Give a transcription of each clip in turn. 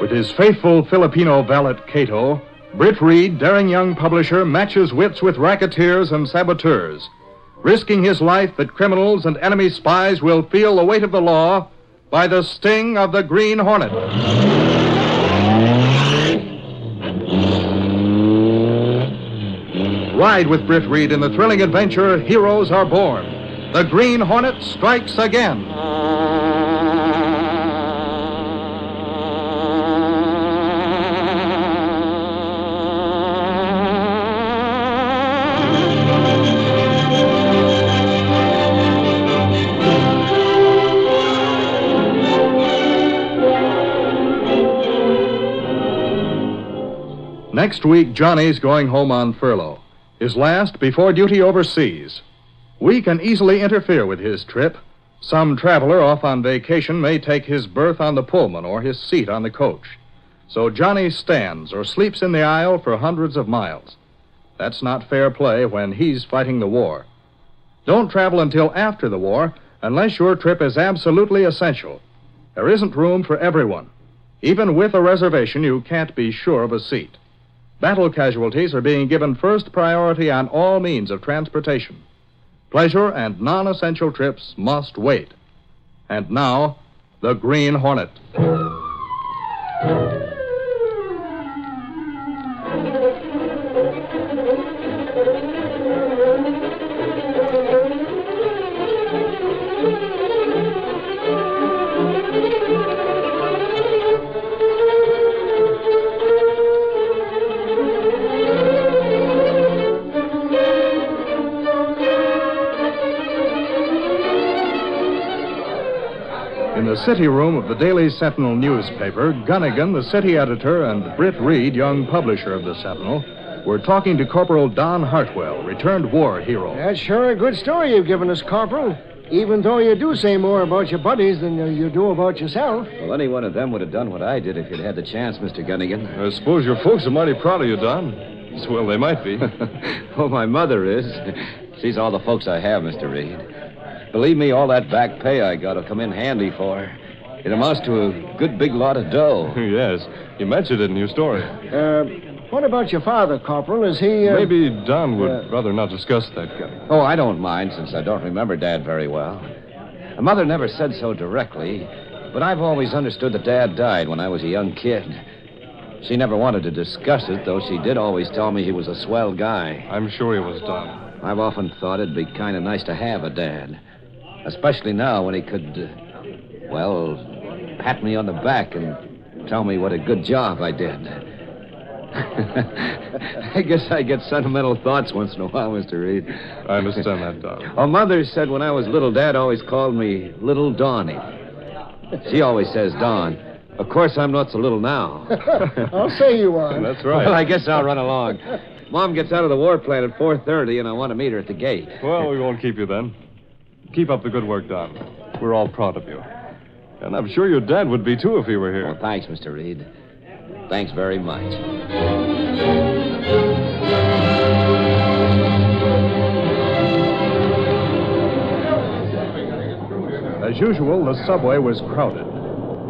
With his faithful Filipino valet Kato, Britt Reid, daring young publisher, matches wits with racketeers and saboteurs, risking his life that criminals and enemy spies will feel the weight of the law by the sting of the Green Hornet. Ride with Britt Reid in the thrilling adventure Heroes Are Born. The Green Hornet strikes again. Next week, Johnny's going home on furlough. His last before duty overseas. We can easily interfere with his trip. Some traveler off on vacation may take his berth on the Pullman or his seat on the coach. So Johnny stands or sleeps in the aisle for hundreds of miles. That's not fair play when he's fighting the war. Don't travel until after the war unless your trip is absolutely essential. There isn't room for everyone. Even with a reservation, you can't be sure of a seat. Battle casualties are being given first priority on all means of transportation. Pleasure and non essential trips must wait. And now, the Green Hornet. In the city room of the Daily Sentinel newspaper, Gunnigan, the city editor, and Britt Reid, young publisher of the Sentinel, were talking to Corporal Don Hartwell, returned war hero. That's sure a good story you've given us, Corporal. Even though you do say more about your buddies than you- you do about yourself. Well, any one of them would have done what I did if you'd had the chance, Mr. Gunnigan. I suppose your folks are mighty proud of you, Don. Well, they might be. oh, my mother is. She's all the folks I have, Mr. Reid. Believe me, all that back pay I got will come in handy for her. It amounts to a good big lot of dough. yes, you mentioned it in your story. Uh, what about your father, Corporal? Is he. Uh... Maybe Don would uh, rather not discuss that, Gunny. Oh, I don't mind since I don't remember Dad very well. My mother never said so directly, but I've always understood that Dad died when I was a young kid. She never wanted to discuss it, though she did always tell me he was a swell guy. I'm sure he was, Don. I've often thought it'd be kind of nice to have a dad. Especially now when he could, uh, well, pat me on the back and tell me what a good job I did. I guess I get sentimental thoughts once in a while, Mr. Reid. I understand that, Don. Well, Mother said when I was little, Dad always called me Little Donnie. She always says Don. Of course, I'm not so little now. I'll say you are. That's right. Well, I guess I'll run along. Mom gets out of the war plant at 4.30, and I want to meet her at the gate. Well, we won't keep you then. Keep up the good work, Don. We're all proud of you. And I'm sure your dad would be, too, if he were here. Well, here. thanks, Mr. Reid. Thanks very much. As usual, the subway was crowded.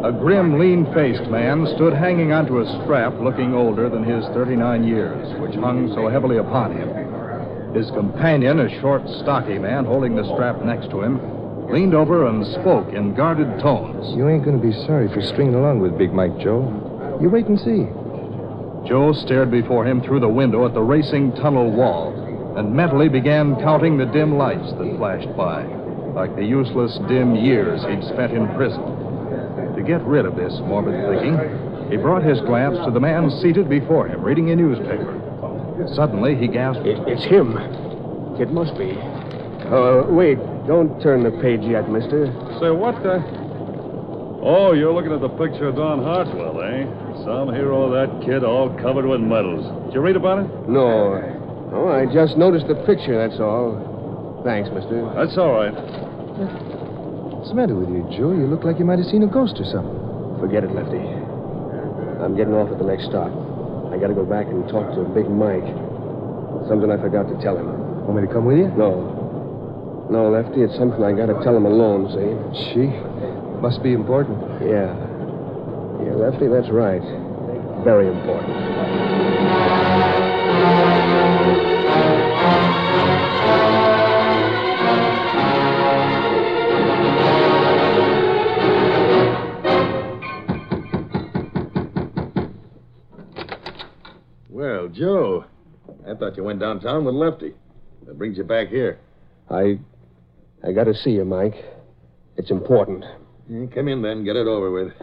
A grim, lean faced man stood hanging onto a strap looking older than his 39 years, which hung so heavily upon him. His companion, a short, stocky man holding the strap next to him, leaned over and spoke in guarded tones. You ain't going to be sorry for stringing along with Big Mike, Joe. You wait and see. Joe stared before him through the window at the racing tunnel wall and mentally began counting the dim lights that flashed by. like the useless, dim years he'd spent in prison. To get rid of this morbid thinking, he brought his glance to the man seated before him, reading a newspaper. Suddenly, he gasped, It, it's him. It must be. Uh, wait. Don't turn the page yet, mister. Say, what the... Oh, you're looking at the picture of Don Hartwell, eh? Some hero, that kid, all covered with medals. Did you read about it? No. Oh, I just noticed the picture, that's all. Thanks, mister. That's all right. What's the matter with you, Joe? You look like you might have seen a ghost or something. Forget it, Lefty. I'm getting off at the next stop. I gotta go back and talk to Big Mike. Something I forgot to tell him. Want me to come with you? No. No, Lefty, it's something I gotta tell him alone, see? Gee, must be important. Yeah. Yeah, Lefty, that's right. Very important. Joe, I thought you went downtown with Lefty. That brings you back here. I. I gotta see you, Mike. It's important. Yeah, come in then, get it over with.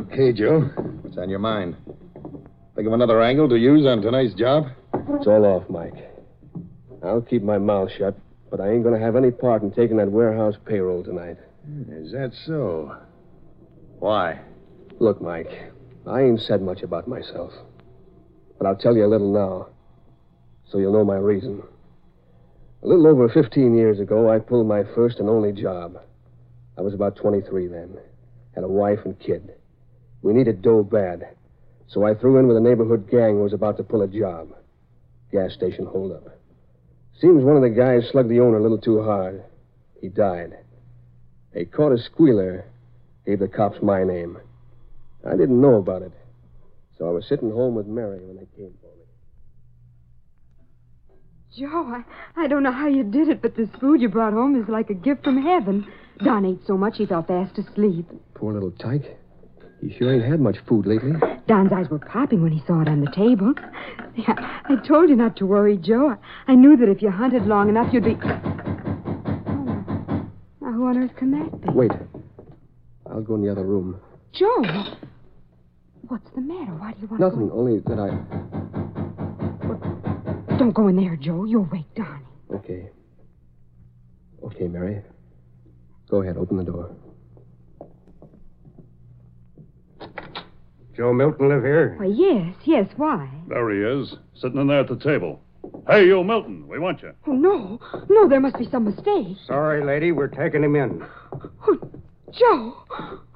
Okay, Joe. What's on your mind? Think of another angle to use on tonight's job? It's all off, Mike. I'll keep my mouth shut, but I ain't gonna have any part in taking that warehouse payroll tonight. Is that so? Why? Look, Mike, I ain't said much about myself. But I'll tell you a little now, so you'll know my reason. A little over 15 years ago, I pulled my first and only job. I was about 23 then. Had a wife and kid. We needed dough bad, so I threw in with a neighborhood gang who was about to pull a job. Gas station holdup. Seems one of the guys slugged the owner a little too hard. He died. They caught a squealer, gave the cops my name. I didn't know about it. So I was sitting home with Mary when they came for me. Joe, I, I don't know how you did it, but this food you brought home is like a gift from heaven. Don ate so much he fell fast asleep. Poor little tyke. He sure ain't had much food lately. Don's eyes were popping when he saw it on the table. Yeah, I told you not to worry, Joe. I, I knew that if you hunted long enough, you'd be. Oh. Now, who on earth can that be? Wait. I'll go in the other room. Joe! What's the matter? Why do you want Nothing, to only that I. go? Don't go in there, Joe. You'll wake Donnie. Okay. Okay, Mary. Go ahead, open the door. Joe Milton live here? Why, yes, yes, why? There he is, sitting in there at the table. Hey, you, Milton, we want you. Oh, no. No, there must be some mistake. Sorry, lady, we're taking him in. Oh, Joe.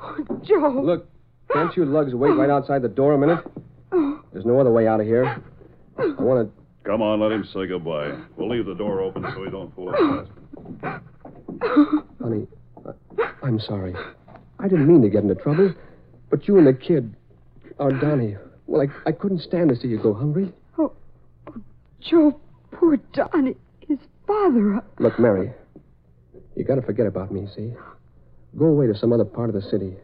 Oh, Joe. Look, can't you lugs wait right outside the door a minute? Oh, There's no other way out of here. I want to. Come on, let him say goodbye. We'll leave the door open so he don't fool us fast. Honey, I, I'm sorry. I didn't mean to get into trouble, but you and the kid, our Donnie, well, I, I couldn't stand to see you go hungry. Oh, Joe, poor Donnie. His father. uh, Look, Mary, you gotta forget about me, see? Go away to some other part of the city.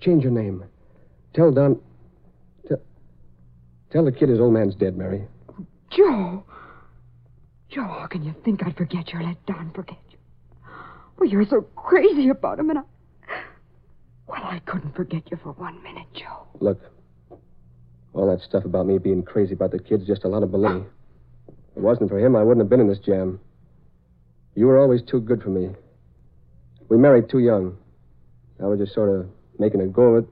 Change your name. Tell Don. Tell, tell the kid his old man's dead, Mary. Joe. Joe, how can you think I'd forget you or let Don forget you? Well, you're so crazy about him, and I. Well, I couldn't forget you for one minute, Joe. Look, all that stuff about me being crazy about the kid's just a lot of baloney. If it wasn't for him, I wouldn't have been in this jam. You were always too good for me. We married too young. I was just sort of making a go of it.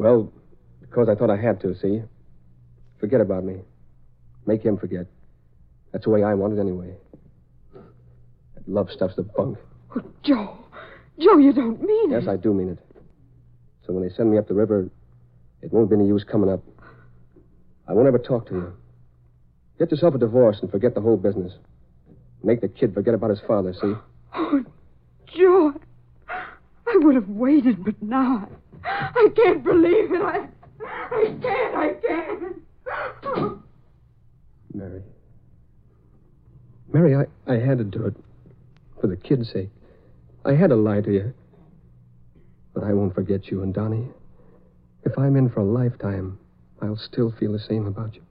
Well, because I thought I had to, see? Forget about me. Make him forget. That's the way I want it anyway. That love stuff's the bunk. Oh, Joe. Joe, you don't mean Yes, it. Yes, I do mean it. So when they send me up the river, it won't be any use coming up. I won't ever talk to you. Get yourself a divorce and forget the whole business. Make the kid forget about his father, see? Oh, Joe. I would have waited, but now I, can't believe it. I, I can't. I can't. Mary. Mary, I, I had to do it. For the kid's sake. I had to lie to you. But I won't forget you and Donnie. If I'm in for a lifetime, I'll still feel the same about you.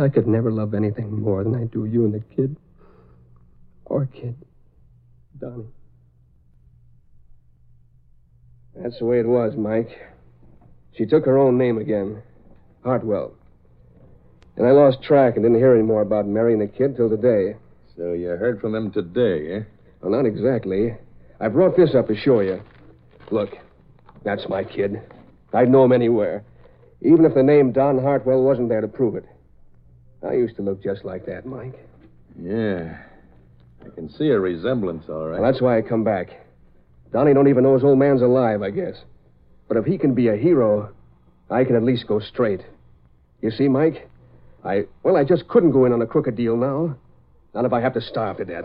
I could never love anything more than I do you and the kid. Or kid. Donnie. That's the way it was, Mike. She took her own name again Hartwell. And I lost track and didn't hear any more about Mary and the kid till today. So you heard from them today, eh? Well, not exactly. I brought this up to show you. Look, that's my kid. I'd know him anywhere, even if the name Don Hartwell wasn't there to prove it. I used to look just like that, Mike. Yeah. I can see a resemblance, all right. Well, that's why I come back. Donnie don't even know his old man's alive, I guess. But if he can be a hero, I can at least go straight. You see, Mike? I, well, I just couldn't go in on a crooked deal now. Not if I have to starve to death.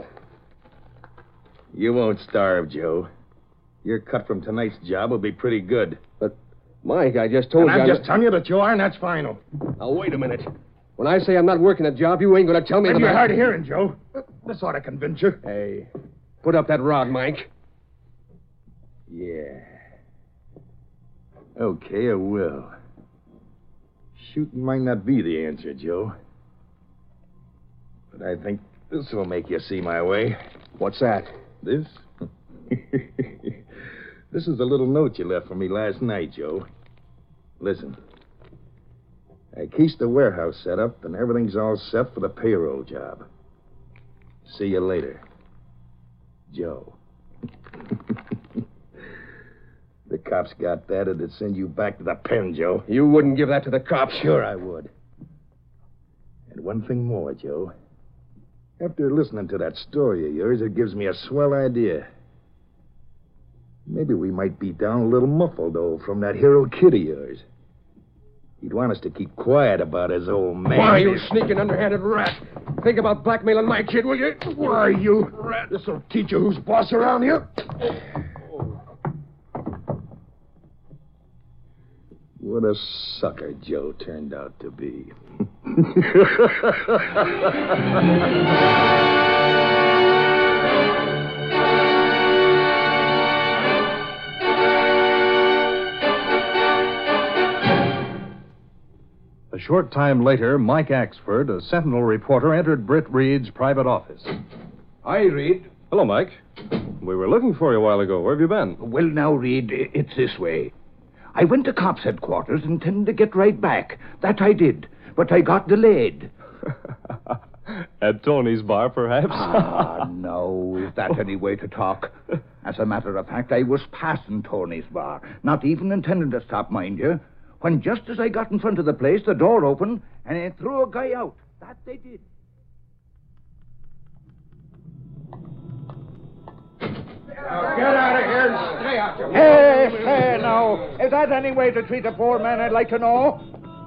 You won't starve, Joe. Your cut from tonight's job will be pretty good. But, Mike, I just told and you. I'm just telling you that you are, and that's final. Now, wait a minute. When I say I'm not working a job, you ain't going to tell me And that you're hard of hearing, Joe. This ought to convince you. Hey, put up that rod, Mike. Yeah. Okay, I will. Shooting might not be the answer, Joe. But I think this will make you see my way. What's that? This? this is the little note you left for me last night, Joe. Listen. I keysed the warehouse set up, and everything's all set for the payroll job. See you later. Joe. the cops got that, it'd send you back to the pen, Joe. You wouldn't give that to the cops. Sure, I would. And one thing more, Joe. After listening to that story of yours, it gives me a swell idea. Maybe we might be down a little muffled, though, from that hero kid of yours. He'd want us to keep quiet about his old man. Why, you sneaking, underhanded rat? Think about blackmailing my kid, will you? Why, you rat. This'll teach you who's boss around here. What a sucker Joe turned out to be. A short time later, Mike Axford, a Sentinel reporter, entered Britt Reid's private office. Hi, Reid. Hello, Mike. We were looking for you a while ago. Where have you been? Well, now, Reid, it's this way. I went to cops headquarters intending to get right back. That I did. But I got delayed. At Tony's bar, perhaps? ah, no. Is that any way to talk? As a matter of fact, I was passing Tony's bar, not even intending to stop, mind you, when just as I got in front of the place, the door opened and it threw a guy out. That they did. Now get out of here and stay out your Hey, say now, is that any way to treat a poor man, I'd like to know?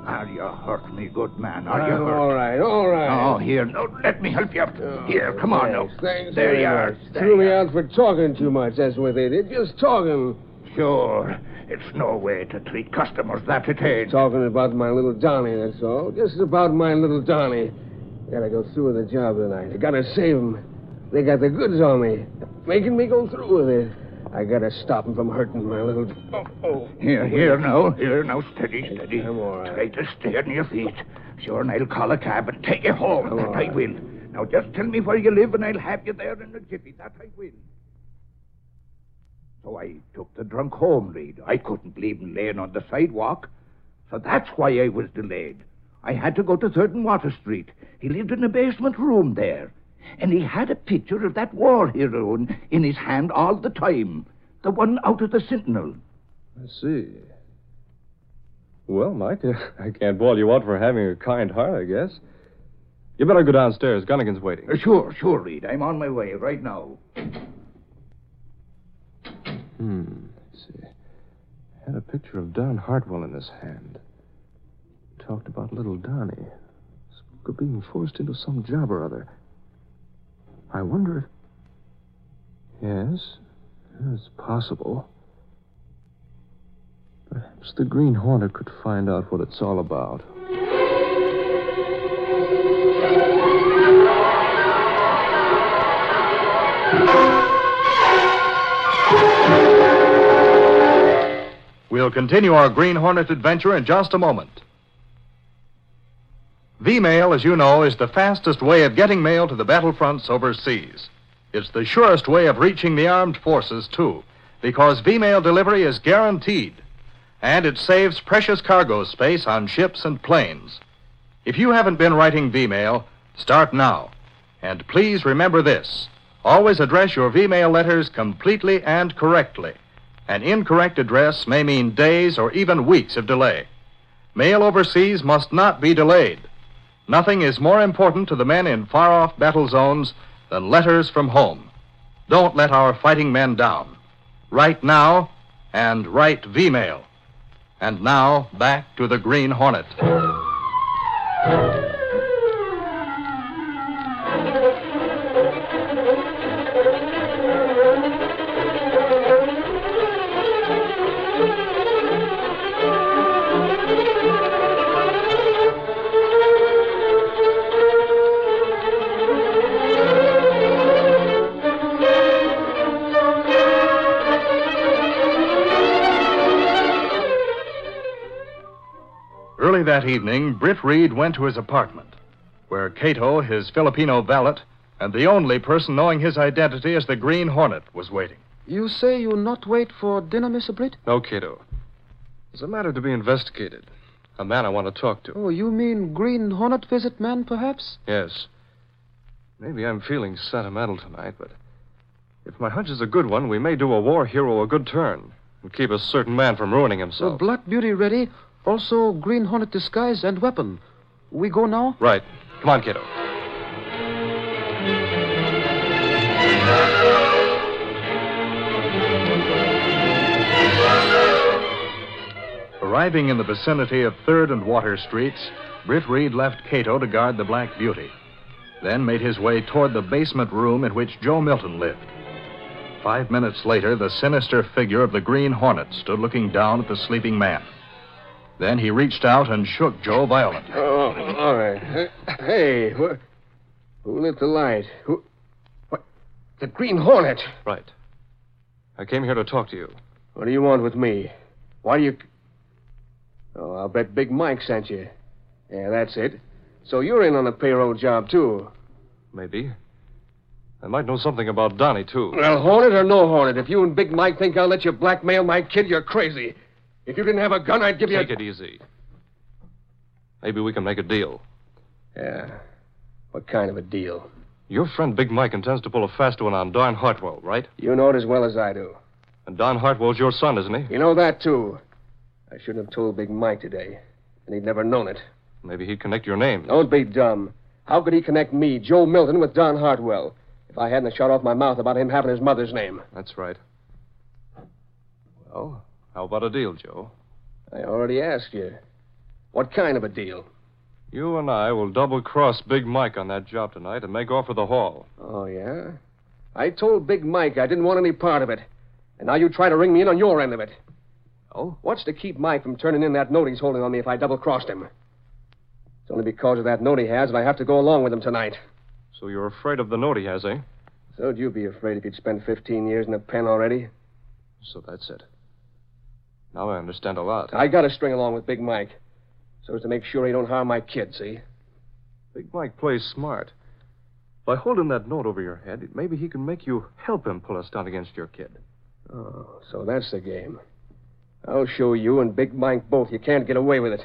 Are you hurt me, good man? Are you Uh, hurt? all right, all right. Oh, here, no, let me help you. Up. Here, come on now. Thanks, thanks there very you are. much. There Threw you me are. out for talking too much. That's what they did. Just talking. Sure, it's no way to treat customers, that it ain't. Talking about my little Donnie, that's all. Just about my little Donnie. Gotta go through with the job tonight. I gotta save him. They got the goods on me, making me go through with it. I gotta stop him from hurting my little. Oh, oh. Here, here now, here now, steady, steady. I'm all right. Try to stay on your feet. Sure, and I'll call a cab and take you home. I'm that all I right. will. Now, just tell me where you live, and I'll have you there in a jiffy. That I will. So I took the drunk home, Reid. I couldn't leave him laying on the sidewalk. So that's why I was delayed. I had to go to Third and Water Street. He lived in a basement room there. And he had a picture of that war hero in, his hand all the time. The one out of the Sentinel. I see. Well, Mike, I can't bawl you out for having a kind heart, I guess. You better go downstairs. Gunnigan's waiting. Uh, Sure, sure, Reid. I'm on my way right now. Hmm. Let's see. Had a picture of Don Hartwell in his hand. Talked about little Donnie. Spoke of being forced into some job or other. I wonder if. Yes, it's possible. Perhaps the Green Hornet could find out what it's all about. We'll continue our Green Hornet adventure in just a moment. V-mail, as you know, is the fastest way of getting mail to the battlefronts overseas. It's the surest way of reaching the armed forces, too, because V-mail delivery is guaranteed. And it saves precious cargo space on ships and planes. If you haven't been writing V-mail, start now. And please remember this. Always address your V-mail letters completely and correctly. An incorrect address may mean days or even weeks of delay. Mail overseas must not be delayed. Nothing is more important to the men in far off battle zones than letters from home. Don't let our fighting men down. Write now and write V-mail. And now, back to the Green Hornet. That evening, Britt Reid went to his apartment, where Kato, his Filipino valet, and the only person knowing his identity as the Green Hornet, was waiting. You say you'll not wait for dinner, Mr. Britt? No, Kato. There's a matter to be investigated. A man I want to talk to. Oh, you mean Green Hornet visit man, perhaps? Yes. Maybe I'm feeling sentimental tonight, but if my hunch is a good one, we may do a war hero a good turn and keep a certain man from ruining himself. himself. Black Beauty ready. Also, Green Hornet disguise and weapon. We go now? Right. Come on, Kato. Arriving in the vicinity of 3rd and Water Streets, Britt Reid left Kato to guard the Black Beauty, then made his way toward the basement room in which Joe Milton lived. Five minutes later, the sinister figure of the Green Hornet stood looking down at the sleeping man. Then he reached out and shook Joe violently. Oh, all right. Hey, who, who lit the light? Who? What? The Green Hornet. Right. I came here to talk to you. What do you want with me? Why do you? Oh, I'll bet Big Mike sent you. Yeah, that's it. So you're in on the payroll job too. Maybe. I might know something about Donnie, too. Well, Hornet or no Hornet, if you and Big Mike think I'll let you blackmail my kid, you're crazy. If you didn't have a gun, I'd give you. Take a... it easy. Maybe we can make a deal. Yeah. What kind of a deal? Your friend Big Mike intends to pull a fast one on Don Hartwell, right? You know it as well as I do. And Don Hartwell's your son, isn't he? You know that too. I shouldn't have told Big Mike today, and he'd never known it. Maybe he'd connect your names. Don't be dumb. How could he connect me, Joe Milton, with Don Hartwell? If I hadn't shot off my mouth about him having his mother's name. That's right. Well, how about a deal, Joe? I already asked you. What kind of a deal? You and I will double cross Big Mike on that job tonight and make off for the hall. Oh, yeah? I told Big Mike I didn't want any part of it. And now you try to ring me in on your end of it. Oh? What's to keep Mike from turning in that note he's holding on me if I double crossed him? It's only because of that note he has that I have to go along with him tonight. So you're afraid of the note he has, eh? So'd you be afraid if you'd spent 15 years in a pen already? So that's it. Now I understand a lot. I got to string along with Big Mike. So as to make sure he don't harm my kid, see? Big Mike plays smart. By holding that note over your head, maybe he can make you help him pull a stunt against your kid. Oh, so that's the game. I'll show you and Big Mike both you can't get away with it.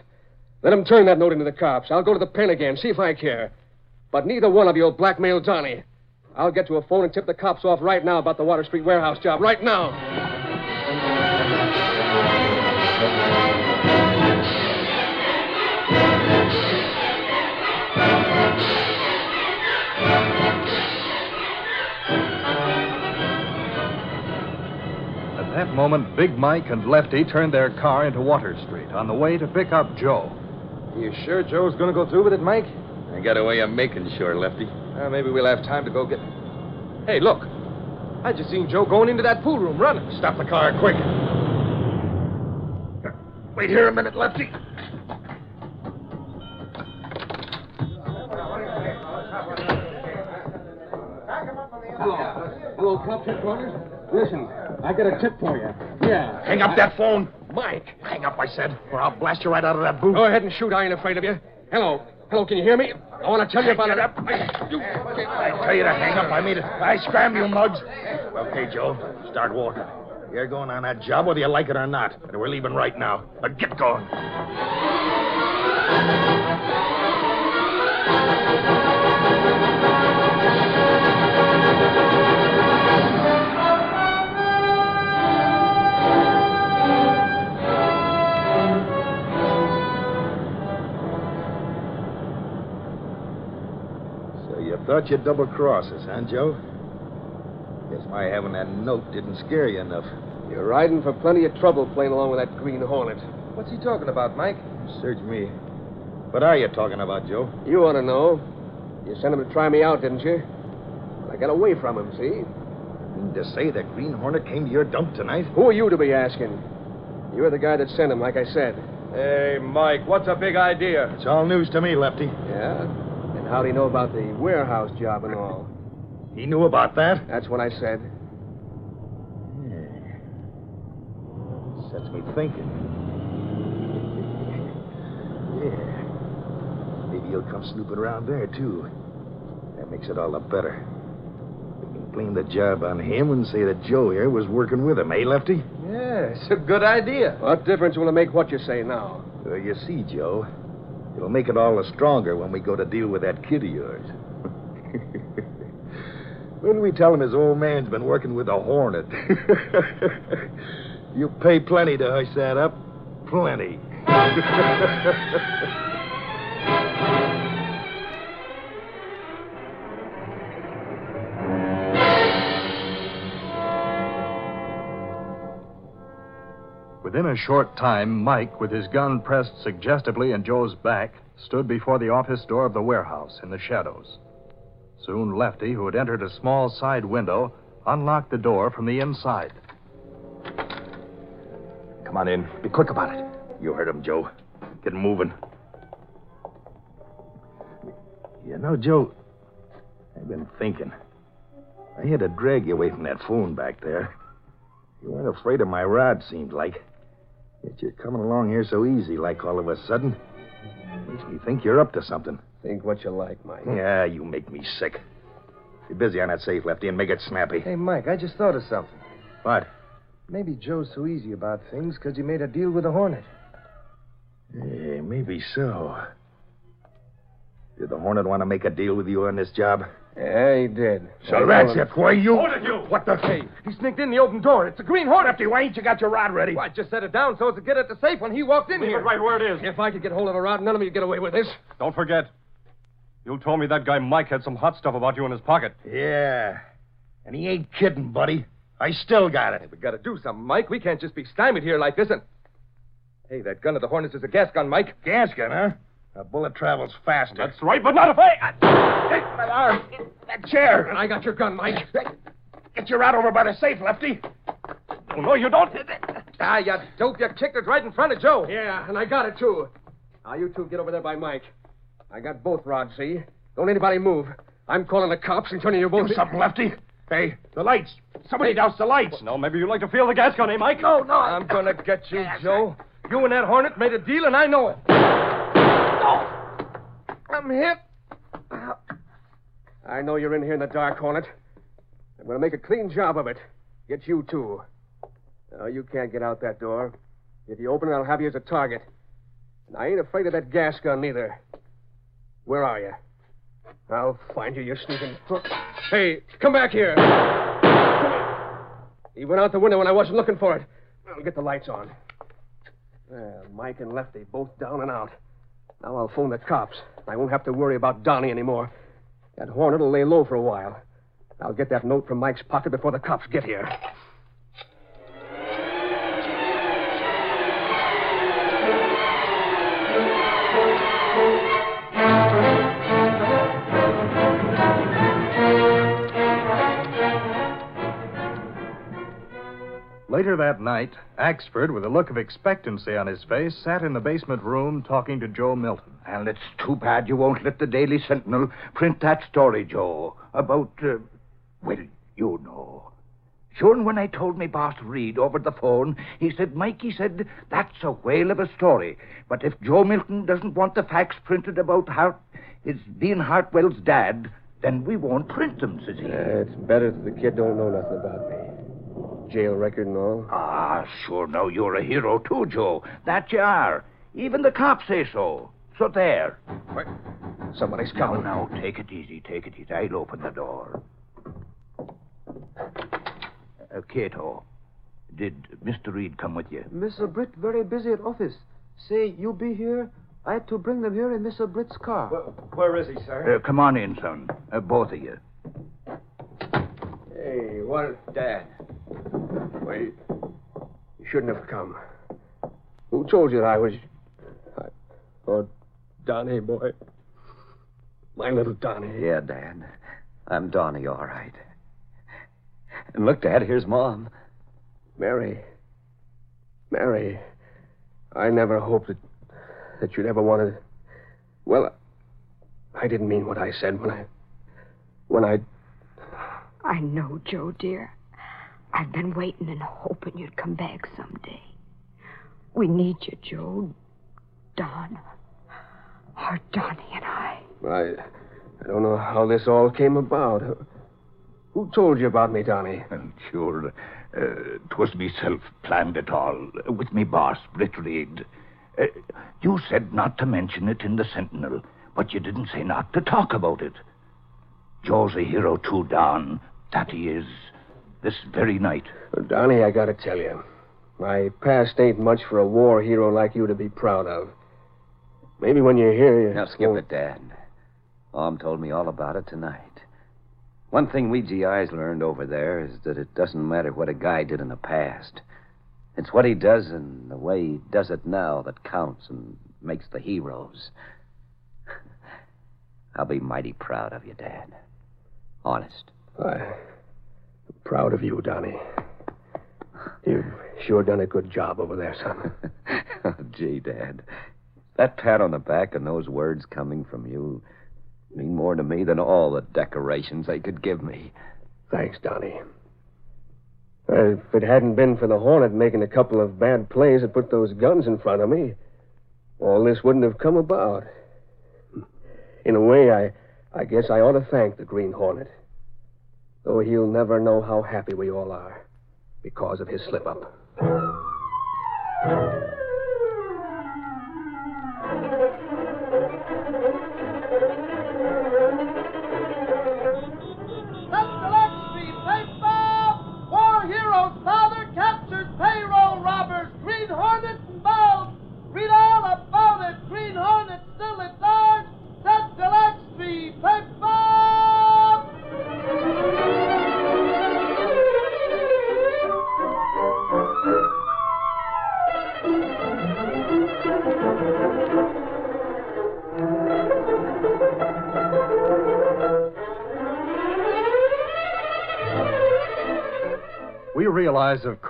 Let him turn that note into the cops. I'll go to the pen again, see if I care. But neither one of you will blackmail Donnie. I'll get to a phone and tip the cops off right now about the Water Street warehouse job. Right now. That moment, Big Mike and Lefty turned their car into Water Street on the way to pick up Joe. You sure Joe's going to go through with it, Mike? I got a way of making sure, Lefty. Uh, maybe we'll have time to go get. Hey, look. I just seen Joe going into that pool room running. Stop the car, quick. Wait here a minute, Lefty. Hello. Hello, cops headquarters. Listen, I got a tip for you. Yeah. Hang up that phone. Mike. Hang up, I said, or I'll blast you right out of that booth. Go ahead and shoot. I ain't afraid of you. Hello. Hello, can you hear me? I want to tell you about it. I tell you to hang up. I mean it. I scram you mugs. Okay, Joe, start walking. You're going on that job whether you like it or not. And we're leaving right now. Now get going. Thought you'd double cross us, huh, Joe? Guess my having that note didn't scare you enough. You're riding for plenty of trouble playing along with that Green Hornet. What's he talking about, Mike? Search me. What are you talking about, Joe? You ought to know. You sent him to try me out, didn't you? Well, I got away from him, see? You Mean to say that Green Hornet came to your dump tonight? Who are you to be asking? You're the guy that sent him, like I said. Hey, Mike, what's a big idea? It's all news to me, Lefty. Yeah? And how'd he know about the warehouse job and all? He knew about that? That's what I said. Sets me thinking. yeah. Maybe he'll come snooping around there, too. That makes it all the better. We can blame the job on him and say that Joe here was working with him, eh, Lefty? Yeah, it's a good idea. What difference will it make what you say now? Well, you see, Joe, it'll make it all the stronger when we go to deal with that kid of yours. when we tell him his old man's been working with a hornet, you'll pay plenty to hush that up. Plenty. Within a short time, Mike, with his gun pressed suggestively in Joe's back, stood before the office door of the warehouse in the shadows. Soon Lefty, who had entered a small side window, unlocked the door from the inside. Come on in. Be quick about it. You heard him, Joe. Get moving. You know, Joe, I've been thinking. I had to drag you away from that phone back there. You weren't afraid of my rod, seemed like. Yet you're coming along here so easy, like all of a sudden. Makes me think you're up to something. Think what you like, Mike. Yeah, you make me sick. Be busy on that safe, Lefty, and make it snappy. Hey, Mike, I just thought of something. What? Maybe Joe's so easy about things because he made a deal with the Hornet. Yeah, maybe so. Did the Hornet want to make a deal with you on this job? Yeah, he did. So I that's told it. Why you? Hold it, you! What the? Hey, he sneaked in the open door. It's a Green Hornet. Lefty, why ain't you got your rod ready? Well, I just set it down so as to get at the safe when he walked in here. It right where it is. If I could get hold of a rod, none of you get away with this. Don't forget. You told me that guy Mike had some hot stuff about you in his pocket. Yeah. And he ain't kidding, buddy. I still got it. We gotta do something, Mike. We can't just be stymied here like this and. Hey, that gun of the Hornets is a gas gun, Mike. Gas gun, huh? A bullet travels faster. That's right, but not if I. Hey, my arm. That chair. And I got your gun, Mike. Get your rod over by the safe, Lefty. Oh, no, you don't. Ah, you dope. You kicked it right in front of Joe. Yeah, and I got it, too. Now, you two get over there by Mike. I got both rods, see? Don't anybody move. I'm calling the cops and turning you both... Do something, Lefty. Hey, the lights. Somebody douse the lights. No, maybe you'd like to feel the gas gun, eh, Mike? No, no. I'm gonna get you, Joe. You and that Hornet made a deal, and I know it. I'm hit. I know you're in here in the dark, Hornet. I'm going to make a clean job of it. Get you, too. No, you can't get out that door. If you open it, I'll have you as a target. And I ain't afraid of that gas gun, neither. Where are you? I'll find you, you sneaking crook. Hey, come back here. Here. He went out the window when I wasn't looking for it. I'll get the lights on. Well, Mike and Lefty both down and out. Now I'll phone the cops. I won't have to worry about Donnie anymore. That Hornet will lay low for a while. I'll get that note from Mike's pocket before the cops get here. Later that night, Axford, with a look of expectancy on his face, sat in the basement room talking to Joe Milton. And it's too bad you won't let the Daily Sentinel print that story, Joe, about, uh, well, you know. Sure, when I told me boss Reid over the phone, he said, Mikey he said, that's a whale of a story. But if Joe Milton doesn't want the facts printed about Hart, his being Hartwell's dad, then we won't print them, says he. Uh, it's better that the kid don't know nothing about me. Jail record and all. Ah, sure, now you're a hero too, Joe. That you are. Even the cops say so. So there. Somebody's Now, coming. now, take it easy, take it easy. I'll open the door. Uh, Kato, did Mr. Reid come with you? Mr. Britt very busy at office. Say, you be here. I had to bring them here in Mr. Britt's car. Where is he, sir? Uh, come on in, son. Uh, both of you. Hey, what? Dad. Wait. You shouldn't have come. Who told you that I was. I... Oh, Donnie, boy. My little Donnie. Yeah, Dad. I'm Donnie, all right. And look, Dad, here's Mom. Mary. Mary. I never hoped that, that you'd ever want to. Well, I didn't mean what I said when I. When I. I know, Joe, dear. I've been waiting and hoping you'd come back someday. We need you, Joe. Don. Our Donnie and I. I. I don't know how this all came about. Who told you about me, Donnie? And sure, uh, 'twas myself planned it all, with me boss, Britt Reid. Uh, you said not to mention it in the Sentinel, but you didn't say not to talk about it. Joe's a hero too, Don. That he is. This very night. Well, Donnie, I gotta tell you. My past ain't much for a war hero like you to be proud of. Maybe when you're here, you. Now, skip it, Dad. Mom told me all about it tonight. One thing we GIs learned over there is that it doesn't matter what a guy did in the past. It's what he does and the way he does it now that counts and makes the heroes. I'll be mighty proud of you, Dad. Honest. I'm proud of you, Donnie. You've sure done a good job over there, son. Oh, Gee, Dad. That pat on the back and those words coming from you mean more to me than all the decorations they could give me. Thanks, Donnie. Uh, if it hadn't been for the Hornet making a couple of bad plays that put those guns in front of me, all this wouldn't have come about. In a way, I, I guess I ought to thank the Green Hornet. Though he'll never know how happy we all are because of his slip up.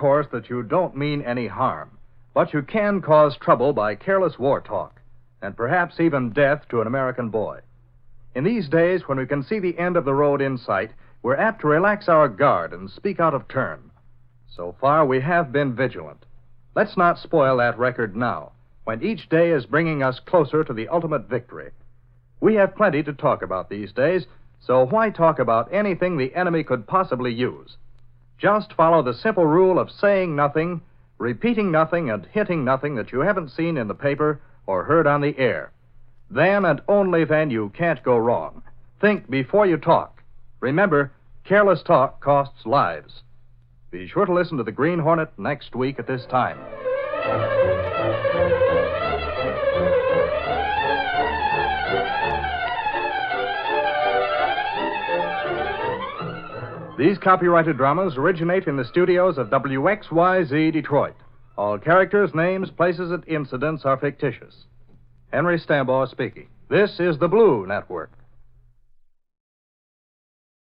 Course, that you don't mean any harm, but you can cause trouble by careless war talk, and perhaps even death to an American boy. In these days, when we can see the end of the road in sight, we're apt to relax our guard and speak out of turn. So far, we have been vigilant. Let's not spoil that record now, when each day is bringing us closer to the ultimate victory. We have plenty to talk about these days, so why talk about anything the enemy could possibly use? Just follow the simple rule of saying nothing, repeating nothing, and hinting nothing that you haven't seen in the paper or heard on the air. Then and only then you can't go wrong. Think before you talk. Remember, careless talk costs lives. Be sure to listen to the Green Hornet next week at this time. These copyrighted dramas originate in the studios of WXYZ Detroit. All characters, names, places, and incidents are fictitious. Henry Stambaugh speaking. This is the Blue Network.